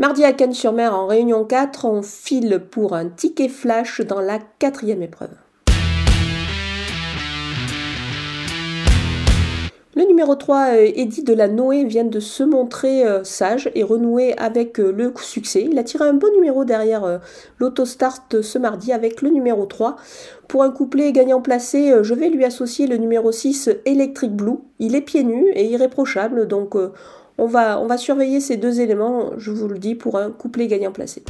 Mardi à Cannes-sur-Mer en réunion 4, on file pour un ticket flash dans la quatrième épreuve. Le numéro 3, euh, Eddie de la Noé, vient de se montrer euh, sage et renouer avec euh, le succès. Il a tiré un bon numéro derrière l'autostart ce mardi avec le numéro 3. Pour un couplet gagnant placé, je vais lui associer le numéro 6, Electric Blue. Il est pieds nus et irréprochable, donc on va, on va surveiller ces deux éléments, je vous le dis, pour un couplet gagnant placé.